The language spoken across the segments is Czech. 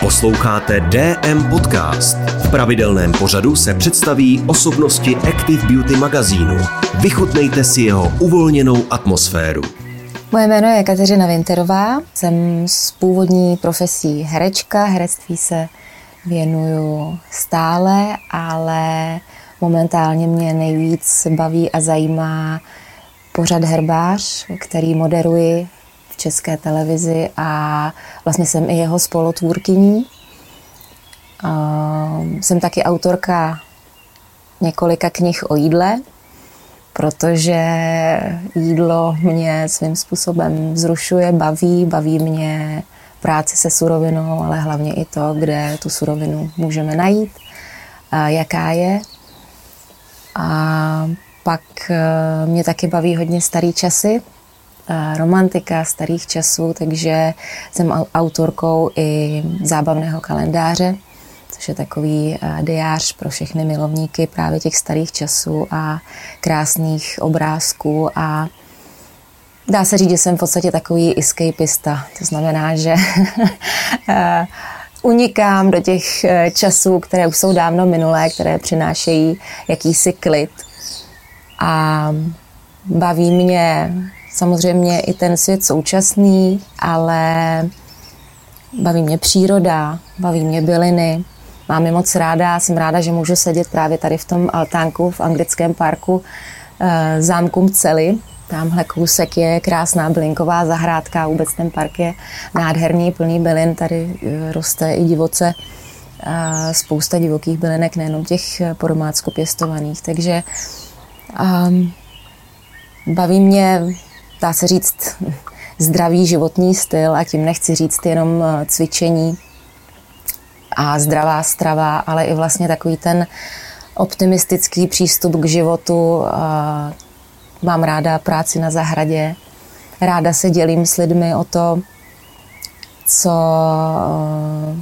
Posloucháte DM Podcast. V pravidelném pořadu se představí osobnosti Active Beauty magazínu. Vychutnejte si jeho uvolněnou atmosféru. Moje jméno je Kateřina Winterová, jsem z původní profesí herečka, herectví se věnuju stále, ale momentálně mě nejvíc baví a zajímá pořad Herbář, který moderuji české televizi a vlastně jsem i jeho spolotvůrkyní. Jsem taky autorka několika knih o jídle, protože jídlo mě svým způsobem vzrušuje, baví, baví mě práce se surovinou, ale hlavně i to, kde tu surovinu můžeme najít, jaká je. A pak eh, mě taky baví hodně starý časy, romantika starých časů, takže jsem autorkou i zábavného kalendáře, což je takový eh, diář pro všechny milovníky právě těch starých časů a krásných obrázků a dá se říct, že jsem v podstatě takový escapista. To znamená, že unikám do těch časů, které už jsou dávno minulé, které přinášejí jakýsi klid a baví mě samozřejmě i ten svět současný, ale baví mě příroda, baví mě byliny. Mám je moc ráda, jsem ráda, že můžu sedět právě tady v tom altánku v anglickém parku zámku Celi. Tamhle kousek je krásná bylinková zahrádka, vůbec ten park je nádherný, plný bylin, tady e, roste i divoce e, spousta divokých bylinek, nejenom těch po domácku pěstovaných, takže Um, baví mě, dá se říct, zdravý životní styl a tím nechci říct jenom eh, cvičení a zdravá strava, ale i vlastně takový ten optimistický přístup k životu. Mám ráda práci na zahradě, ráda se dělím s lidmi o to, co, eh,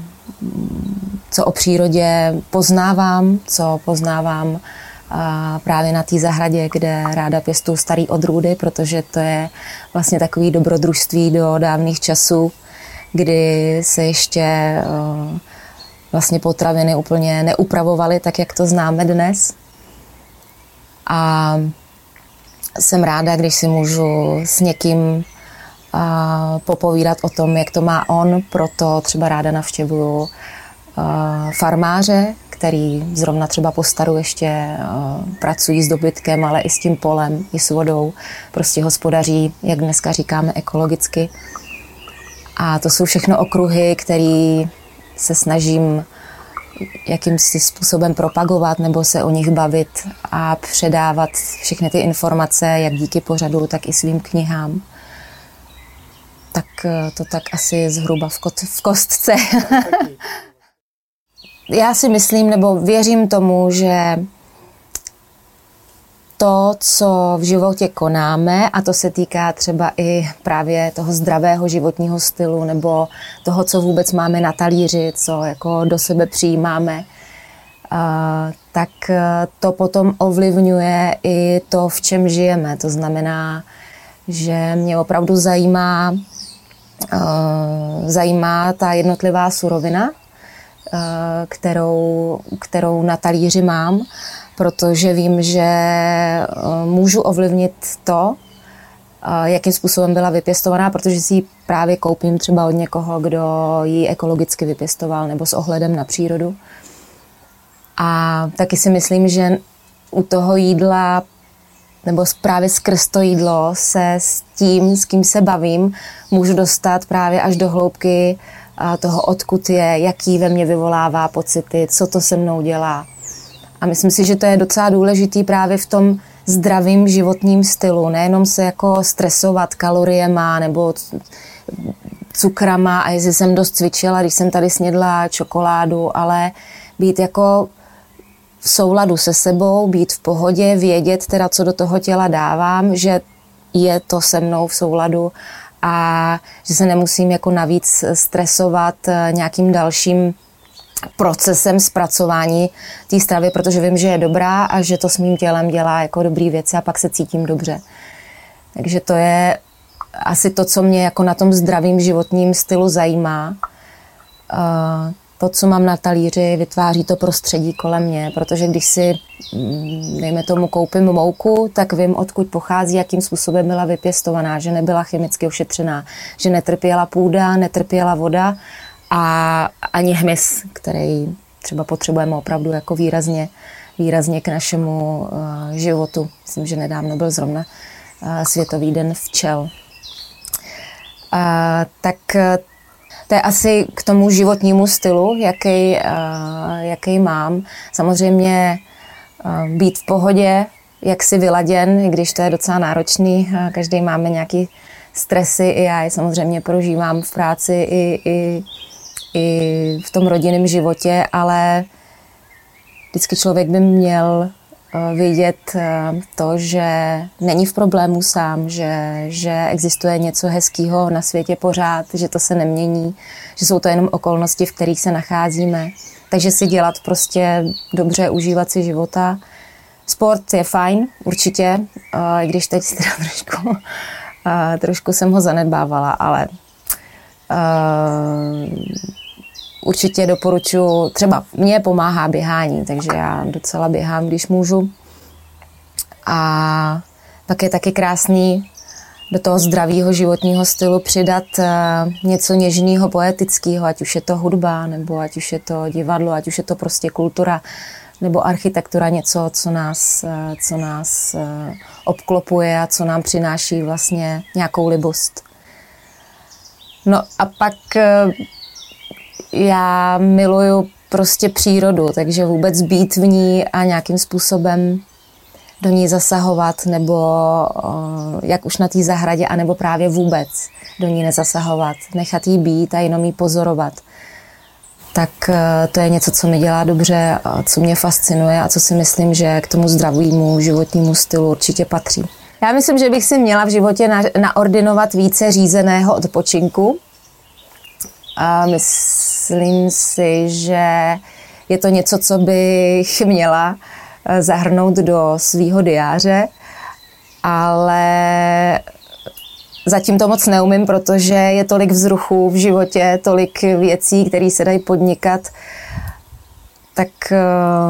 co o přírodě poznávám, co poznávám a právě na té zahradě, kde ráda pěstuju starý odrůdy, protože to je vlastně takový dobrodružství do dávných časů, kdy se ještě eh, vlastně potraviny úplně neupravovaly tak, jak to známe dnes. A jsem ráda, když si můžu s někým eh, popovídat o tom, jak to má on, proto třeba ráda navštěvuju eh, farmáře, který zrovna třeba po staru ještě uh, pracují s dobytkem, ale i s tím polem, i s vodou. Prostě hospodaří, jak dneska říkáme, ekologicky. A to jsou všechno okruhy, které se snažím jakýmsi způsobem propagovat nebo se o nich bavit a předávat všechny ty informace, jak díky pořadu, tak i svým knihám. Tak eh, to tak asi zhruba v, kot, v kostce. já si myslím, nebo věřím tomu, že to, co v životě konáme, a to se týká třeba i právě toho zdravého životního stylu, nebo toho, co vůbec máme na talíři, co jako do sebe přijímáme, tak to potom ovlivňuje i to, v čem žijeme. To znamená, že mě opravdu zajímá, zajímá ta jednotlivá surovina, kterou, kterou na talíři mám, protože vím, že eh, můžu ovlivnit to, eh, jakým způsobem byla vypěstovaná, protože si ji právě koupím třeba od někoho, kdo ji ekologicky vypěstoval nebo s ohledem na přírodu. A taky si myslím, že u toho jídla nebo právě skrz to jídlo se s tím, s kým se bavím, můžu dostat právě až do hloubky toho, odkud je, jaký ve mně vyvolává pocity, co to se mnou dělá. A myslím si, že to je docela důležitý právě v tom zdravým životním stylu, nejenom se jako stresovat kaloriema nebo cukrama a jestli jsem dost cvičila, když jsem tady snědla čokoládu, ale být jako v souladu se sebou, být v pohodě, vědět teda, co do toho těla dávám, že je to se mnou v souladu a že se nemusím jako navíc stresovat eh, nějakým dalším procesem zpracování té stravy, protože vím, že je dobrá a že to s mým tělem dělá jako dobrý věci a pak se cítím dobře. Takže to je asi to, co mě jako na tom zdravým životním stylu zajímá. To, co mám na talíři, vytváří to prostředí kolem mě, protože když si, mm, dejme tomu, koupím mouku, tak vím, odkud pochází, jakým způsobem byla vypěstovaná, že nebyla chemicky ošetřená, že netrpěla půda, netrpěla voda a ani hmyz, který třeba potřebujeme opravdu jako výrazně, výrazně k našemu uh, životu. Myslím, že nedávno byl zrovna uh, Světový den včel. Uh, tak to je asi k tomu životnímu stylu, jaký, jaký mám. Samozřejmě být v pohodě, jak si vyladěn, i když to je docela náročný. Každý máme nějaký stresy, i já je samozřejmě prožívám v práci i, i i v tom rodinném životě, ale vždycky člověk by měl eh, vidět eh, to, že není v problému sám, že, že existuje něco hezkého na světě pořád, že to se nemění, že jsou to jenom okolnosti, v kterých se nacházíme. Takže si dělat prostě dobře, užívat si života. Sport je fajn, určitě, eh, i když teď teda trošku, trošku jsem ho zanedbávala, ale určitě doporučuji, třeba mě pomáhá běhání, takže já docela běhám, když můžu. A pak je taky krásný do toho zdravého životního stylu přidat eh, něco něžného, poetického, ať už je to hudba, nebo ať už je to divadlo, ať už je to prostě kultura, nebo architektura, něco, co nás, eh, co nás eh, obklopuje a co nám přináší vlastně nějakou libost. No a pak já miluju prostě přírodu, takže vůbec být v ní a nějakým způsobem do ní zasahovat, nebo jak už na té zahradě, anebo právě vůbec do ní nezasahovat, nechat jí být a jenom jí pozorovat. Tak e, to je něco, co mi dělá dobře, co mě fascinuje a co si myslím, že k tomu zdravému životnímu stylu určitě patří. Já myslím, že bych si měla v životě naordinovat více řízeného odpočinku, a myslím si, že je to něco, co bych měla eh, zahrnout do svého diáře, ale zatím to moc neumím, protože je tolik vzruchů v životě, tolik věcí, které se dají podnikat, tak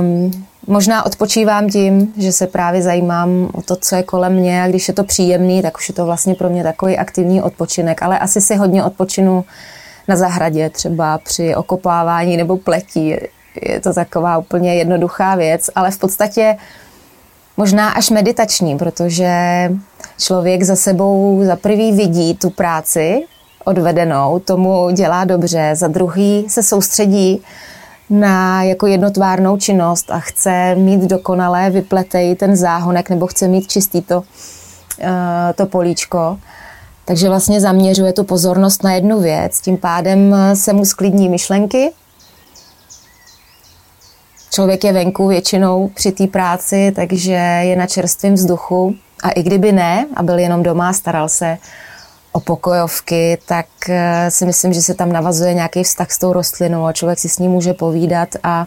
um, možná odpočívám tím, že se právě zajímám o to, co je kolem mě a když je to příjemný, tak už je to vlastně pro mě takový aktivní odpočinek, ale asi si hodně odpočinu na zahradě, třeba při okopávání nebo pletí. Je to taková úplně jednoduchá věc, ale v podstatě možná až meditační, protože člověk za sebou za prvý vidí tu práci odvedenou, tomu dělá dobře, za druhý se soustředí na jako jednotvárnou činnost a chce mít dokonalé vypletej ten záhonek nebo chce mít čistý to, eh, to políčko. Takže vlastně zaměřuje tu pozornost na jednu věc, tím pádem se mu sklidní myšlenky. Člověk je venku většinou při té práci, takže je na čerstvém vzduchu. A i kdyby ne, a byl jenom doma, staral se o pokojovky, tak eh, si myslím, že se tam navazuje nějaký vztah s tou rostlinou a člověk si s ní může povídat a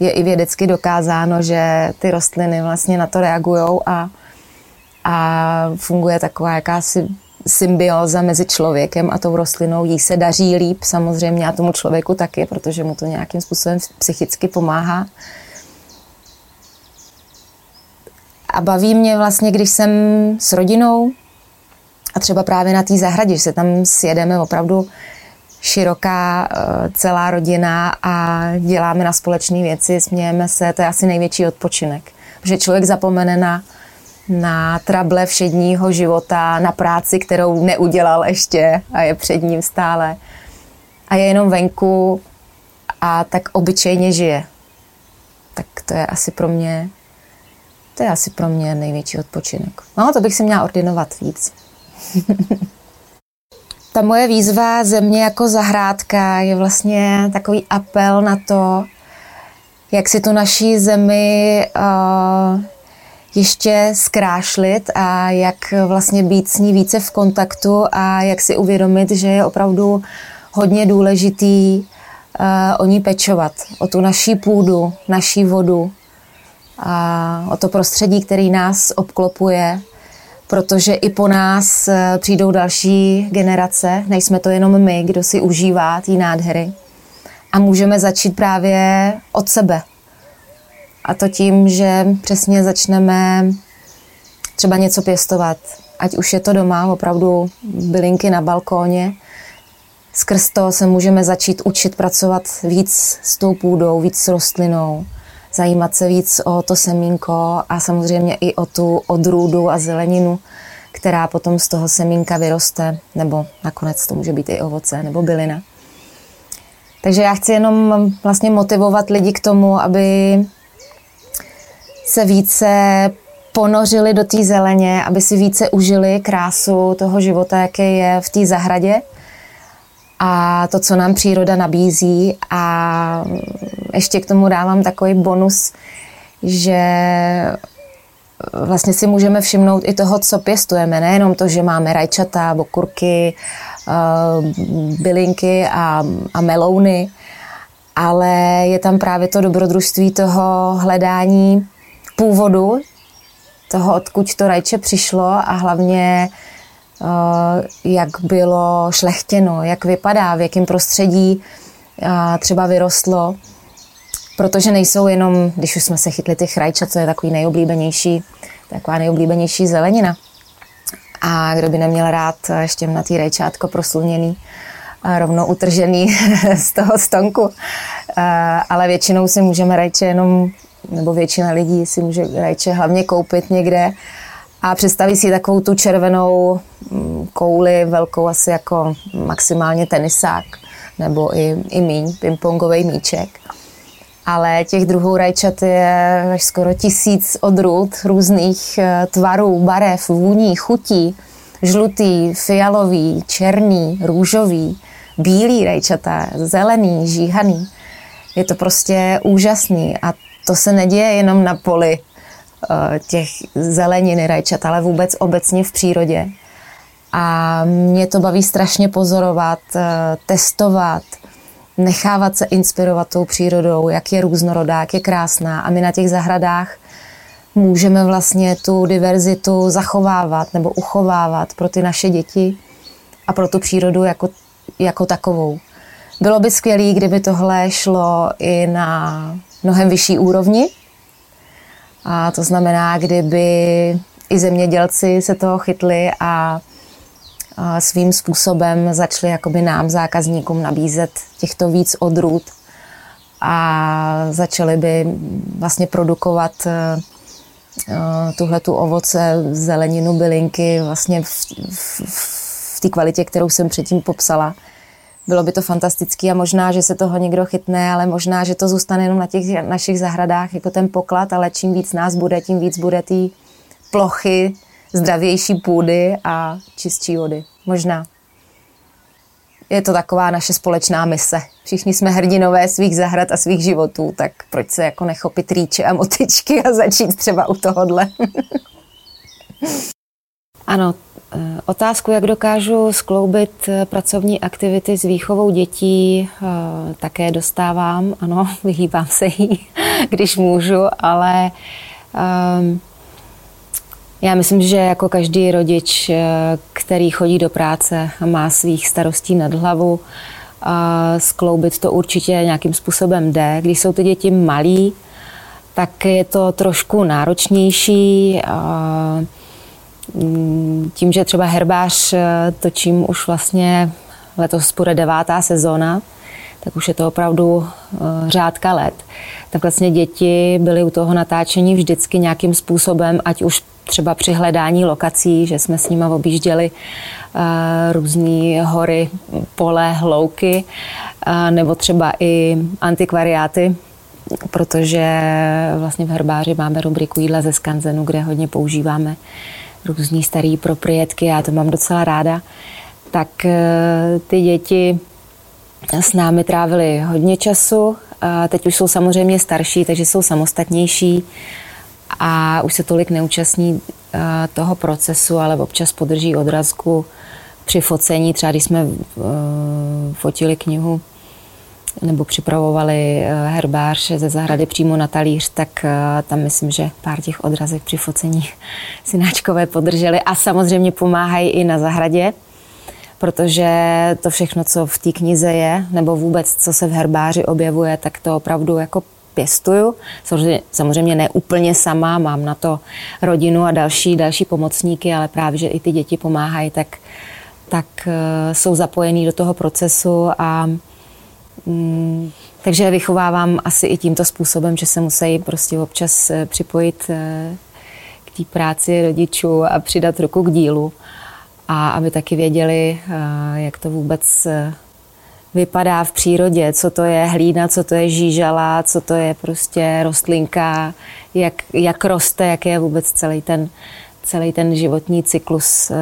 je i vědecky dokázáno, že ty rostliny vlastně na to reagují a, a funguje taková jakási symbioza mezi člověkem a tou rostlinou. Jí se daří líp samozřejmě a tomu člověku taky, protože mu to nějakým způsobem psychicky pomáhá. A baví mě vlastně, když jsem s rodinou a třeba právě na té zahradě, že se tam sjedeme opravdu široká eh, celá rodina a děláme na společné věci, smějeme se, to je asi největší odpočinek. Protože člověk zapomene na na trable všedního života, na práci, kterou neudělal ještě a je před ním stále. A je jenom venku a tak obyčejně žije. Tak to je asi pro mě, to je asi pro mě největší odpočinek. No, to bych si měla ordinovat víc. Ta moje výzva země jako zahrádka je vlastně takový apel na to, jak si tu naší zemi uh, ještě zkrášlit a jak vlastně být s ní více v kontaktu a jak si uvědomit, že je opravdu hodně důležitý uh, o ní pečovat, o tu naší půdu, naší vodu a o to prostředí, který nás obklopuje, protože i po nás uh, přijdou další generace, nejsme to jenom my, kdo si užívá té nádhery. A můžeme začít právě od sebe. A to tím, že přesně začneme třeba něco pěstovat. Ať už je to doma, opravdu bylinky na balkóně. Skrz to se můžeme začít učit pracovat víc s tou půdou, víc s rostlinou, zajímat se víc o to semínko a samozřejmě i o tu odrůdu a zeleninu, která potom z toho semínka vyroste, nebo nakonec to může být i ovoce nebo bylina. Takže já chci jenom vlastně motivovat lidi k tomu, aby se více ponořili do té zeleně, aby si více užili krásu toho života, jaký je v té zahradě a to, co nám příroda nabízí. A ještě k tomu dávám takový bonus, že vlastně si můžeme všimnout i toho, co pěstujeme. Nejenom to, že máme rajčata, bokurky, eh, bylinky a, a melouny, ale je tam právě to dobrodružství toho hledání původu, toho, odkud to rajče přišlo a hlavně eh, jak bylo šlechtěno, jak vypadá, v jakém prostředí eh, třeba vyrostlo, protože nejsou jenom, když už jsme se chytli těch rajčat, co je takový nejoblíbenější, taková nejoblíbenější zelenina. A kdo by neměl rád ještě na tý rajčátko prosluněný, rovno utržený z toho stonku. Eh, ale většinou si můžeme rajče jenom nebo většina lidí si může rajče hlavně koupit někde a představí si takovou tu červenou mm, kouli, velkou asi jako maximálně tenisák nebo i, i míň, pingpongový míček. Ale těch druhů rajčat je až skoro tisíc odrůd různých eh, tvarů, barev, vůní, chutí. Žlutý, fialový, černý, růžový, bílý rajčata, zelený, žíhaný. Je to prostě úžasný a to se neděje jenom na poli eh, těch zeleniny rajčat, ale vůbec obecně v přírodě. A mě to baví strašně pozorovat, eh, testovat, nechávat se inspirovat tou přírodou, jak je různorodá, jak je krásná. A my na těch zahradách můžeme vlastně tu diverzitu zachovávat nebo uchovávat pro ty naše děti a pro tu přírodu jako, jako takovou. Bylo by skvělé, kdyby tohle šlo i na mnohem vyšší úrovni. A to znamená, kdyby i zemědělci se toho chytli a, svým způsobem začali jakoby nám, zákazníkům, nabízet těchto víc odrůd a začali by vlastně produkovat e, e, tuhle tu ovoce, zeleninu, bylinky vlastně v, v, v té kvalitě, kterou jsem předtím popsala bylo by to fantastické a možná, že se toho někdo chytne, ale možná, že to zůstane jenom na těch našich zahradách jako ten poklad, ale čím víc nás bude, tím víc bude té plochy, zdravější půdy a čistší vody. Možná. Je to taková naše společná mise. Všichni jsme hrdinové svých zahrad a svých životů, tak proč se jako nechopit rýče a motičky a začít třeba u tohohle. ano, otázku, jak dokážu skloubit eh, pracovní aktivity s výchovou dětí, eh, také dostávám. Ano, vyhýbám se jí, když můžu, ale um, já myslím, že jako každý rodič, který chodí do práce a má svých starostí nad hlavu, skloubit to určitě nějakým způsobem jde. Když jsou ty děti malí, tak je to trošku náročnější. Tím, že třeba herbář eh, točím už vlastně letos bude devátá sezóna, tak už je to opravdu eh, řádka let. Tak vlastně děti byly u toho natáčení vždycky nějakým způsobem, ať už třeba při hledání lokací, že jsme s nimi objížděli eh, různé hory, pole, hlouky, nebo třeba i antikvariáty, protože vlastně v herbáři máme rubriku jídla ze skanzenu, kde hodně používáme různý starý proprietky, já to mám docela ráda, tak eh, ty děti s námi trávili hodně času. A teď už jsou samozřejmě starší, takže jsou samostatnější a už se tolik neúčastní eh, toho procesu, ale občas podrží odrazku při focení. Třeba když jsme eh, fotili knihu nebo připravovali eh, herbář ze zahrady přímo na talíř, tak eh, tam myslím, že pár těch odrazek při focení synáčkové podrželi a samozřejmě pomáhají i na zahradě protože to všechno, co v té knize je, nebo vůbec, co se v herbáři objevuje, tak to opravdu jako pěstuju. Samozřejmě, samozřejmě ne úplně sama, mám na to rodinu a další, další pomocníky, ale právě, že i ty děti pomáhají, tak, tak uh, jsou zapojení do toho procesu a um, takže vychovávám asi i tímto způsobem, že se musí prostě občas uh, připojit uh, k té práci rodičů a přidat ruku k dílu a aby taky věděli, jak to vůbec vypadá v přírodě, co to je hlína, co to je žížala, co to je prostě rostlinka, jak, jak roste, jak je vůbec celý ten, celý ten životní cyklus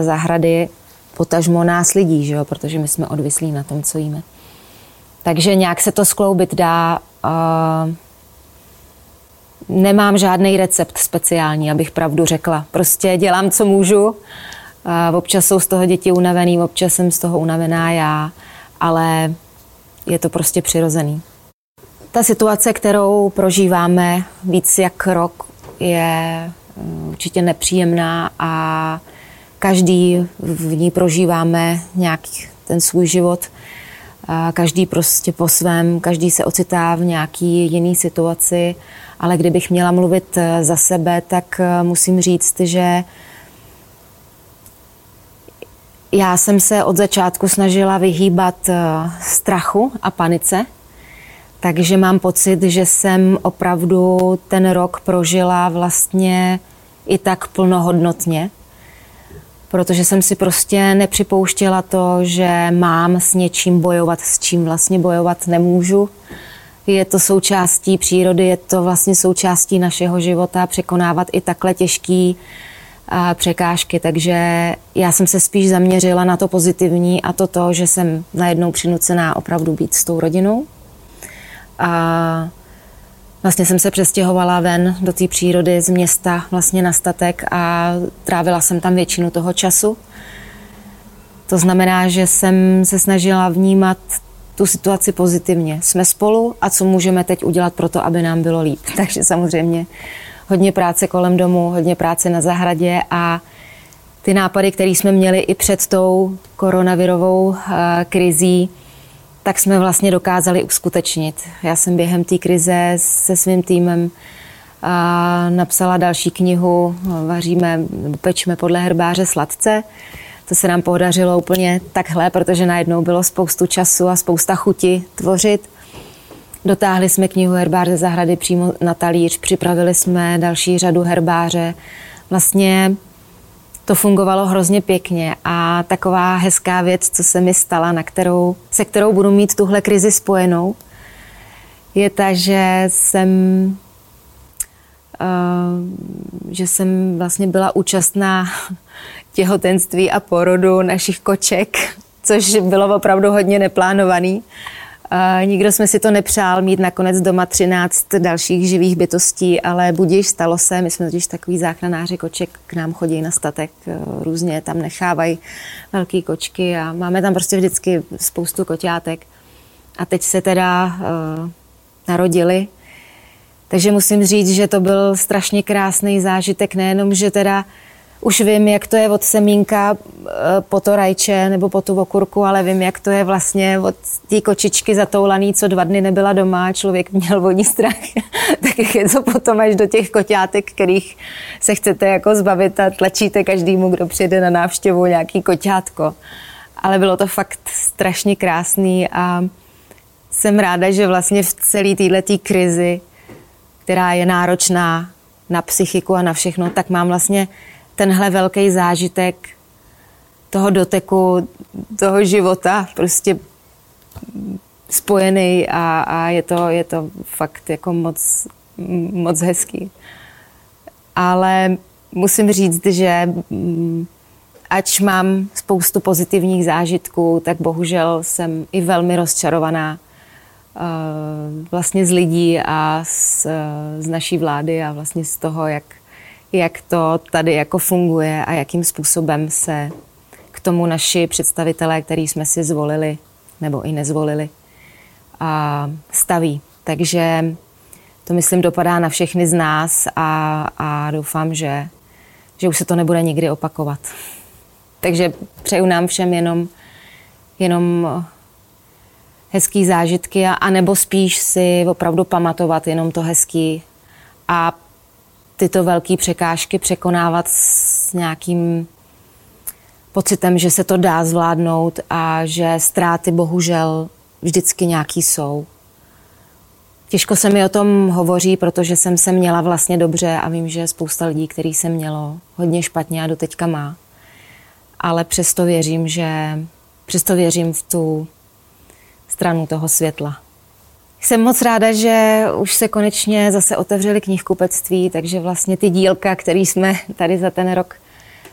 zahrady, potažmo nás lidí, že jo? protože my jsme odvislí na tom, co jíme. Takže nějak se to skloubit dá. Nemám žádný recept speciální, abych pravdu řekla. Prostě dělám, co můžu. Občas jsou z toho děti unavený, občas jsem z toho unavená já ale je to prostě přirozený. Ta situace, kterou prožíváme víc jak rok, je mm, určitě nepříjemná a každý v ní prožíváme nějaký ten svůj život. Každý prostě po svém, každý se ocitá v nějaký jiný situaci, ale kdybych měla mluvit eh, za sebe, tak eh, musím říct, že já jsem se od začátku snažila vyhýbat eh, strachu a panice, takže mám pocit, že jsem opravdu ten rok prožila vlastně i tak plnohodnotně, protože jsem si prostě nepřipouštěla to, že mám s něčím bojovat, s čím vlastně bojovat nemůžu. Je to součástí přírody, je to vlastně součástí našeho života překonávat i takhle těžký překážky, takže já jsem se spíš zaměřila na to pozitivní a to to, že jsem najednou přinucená opravdu být s tou rodinou. A vlastně jsem se přestěhovala ven do té přírody z města vlastně na statek a trávila jsem tam většinu toho času. To znamená, že jsem se snažila vnímat tu situaci pozitivně. Jsme spolu a co můžeme teď udělat pro to, aby nám bylo líp. Takže samozřejmě hodně práce kolem domu, hodně práce na zahradě a ty nápady, které jsme měli i před tou koronavirovou eh, krizí, tak jsme vlastně dokázali uskutečnit. Já jsem během té krize se svým týmem a napsala další knihu Vaříme, pečme podle herbáře sladce. To se nám podařilo úplně takhle, protože najednou bylo spoustu času a spousta chuti tvořit. Dotáhli jsme knihu Herbář ze zahrady přímo na talíř, připravili jsme další řadu herbáře. Vlastně to fungovalo hrozně pěkně a taková hezká věc, co se mi stala, na kterou, se kterou budu mít tuhle krizi spojenou, je ta, že jsem uh, že jsem vlastně byla účastná těhotenství a porodu našich koček, což bylo opravdu hodně neplánovaný. Nikdo jsme si to nepřál mít nakonec doma 13 dalších živých bytostí, ale budíš stalo se. My jsme totiž takový záchranáři koček, k nám chodí na statek, eh, různě tam nechávají velké kočky a máme tam prostě vždycky spoustu koťátek. A teď se teda uh, narodili. Takže musím říct, že to byl strašně krásný zážitek, nejenom, že teda už vím, jak to je od semínka eh, po to rajče nebo po tu okurku, ale vím, jak to je vlastně od té kočičky zatoulaný, co dva dny nebyla doma, člověk měl vodní strach. tak je to potom až do těch koťátek, kterých se chcete jako zbavit a tlačíte každému, kdo přijde na návštěvu nějaký koťátko. Ale bylo to fakt strašně krásný a jsem ráda, že vlastně v celé této krizi, která je náročná na psychiku a na všechno, tak mám vlastně tenhle velký zážitek toho doteku, toho života prostě spojený a, a je, to, je to fakt jako moc, moc hezký. Ale musím říct, že mm, ač mám spoustu pozitivních zážitků, tak bohužel jsem i velmi rozčarovaná uh, vlastně z lidí a z, z naší vlády a vlastně z toho, jak jak to tady jako funguje a jakým způsobem se k tomu naši představitelé, který jsme si zvolili nebo i nezvolili, a staví. Takže to, myslím, dopadá na všechny z nás a, a doufám, že, že už se to nebude nikdy opakovat. Takže přeju nám všem jenom, jenom hezký zážitky a, a nebo spíš si opravdu pamatovat jenom to hezký a tyto velké překážky překonávat s nějakým pocitem, že se to dá zvládnout a že ztráty bohužel vždycky nějaký jsou. Těžko se mi o tom hovoří, protože jsem se měla vlastně dobře a vím, že spousta lidí, který se mělo hodně špatně a doteďka má. Ale přesto věřím, že přesto věřím v tu stranu toho světla. Jsem moc ráda, že už se konečně zase otevřely knihkupectví, takže vlastně ty dílka, které jsme tady za ten rok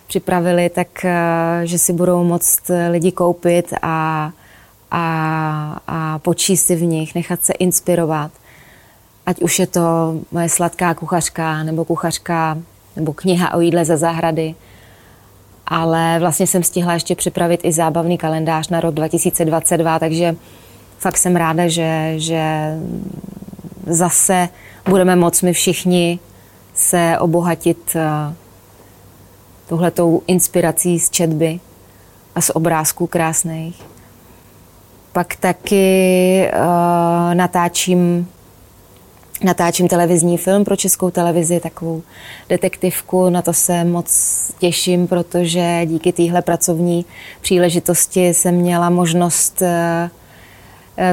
připravili, tak eh, že si budou moct lidi koupit a, a, a počíst si v nich, nechat se inspirovat. Ať už je to moje sladká kuchařka, nebo kuchařka, nebo kniha o jídle ze zahrady. Ale vlastně jsem stihla ještě připravit i zábavný kalendář na rok 2022, takže fakt jsem ráda, že, že zase budeme moct my všichni se obohatit eh, tuhletou inspirací z četby a z obrázků krásných. Pak taky uh, natáčím natáčím televizní film pro českou televizi, takovou detektivku. Na to se moc těším, protože díky téhle pracovní příležitosti jsem měla možnost uh,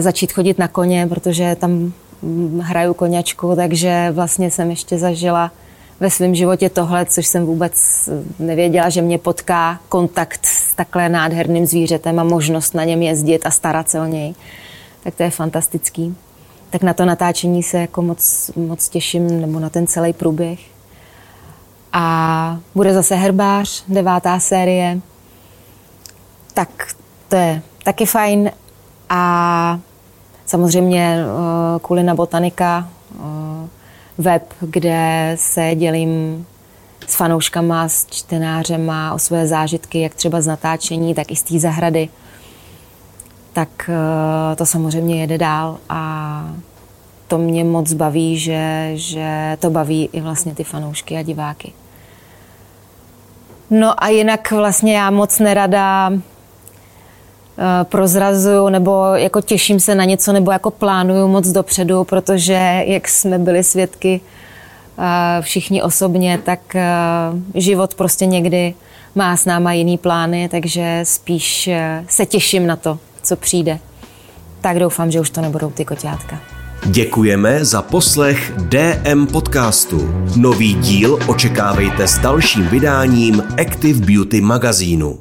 začít chodit na koně, protože tam hraju koněčku, takže vlastně jsem ještě zažila ve svém životě tohle, což jsem vůbec nevěděla, že mě potká kontakt s takhle nádherným zvířetem a možnost na něm jezdit a starat se o něj. Tak to je fantastický. Tak na to natáčení se jako moc, moc těším, nebo na ten celý průběh. A bude zase herbář, devátá série. Tak to je taky fajn. A samozřejmě uh, Kulina botanika, uh, web, kde se dělím s fanouškama, s čtenářema o své zážitky, jak třeba z natáčení, tak i z té zahrady. Tak uh, to samozřejmě jede dál a to mě moc baví, že, že to baví i vlastně ty fanoušky a diváky. No a jinak vlastně já moc nerada Eh, prozrazuju nebo jako těším se na něco nebo jako plánuju moc dopředu, protože jak jsme byli svědky eh, všichni osobně, tak eh, život prostě někdy má s náma jiný plány, takže spíš se těším na to, co přijde. Tak doufám, že už to nebudou ty koťátka. Děkujeme za poslech DM podcastu. Nový díl očekávejte s dalším vydáním Active Beauty magazínu.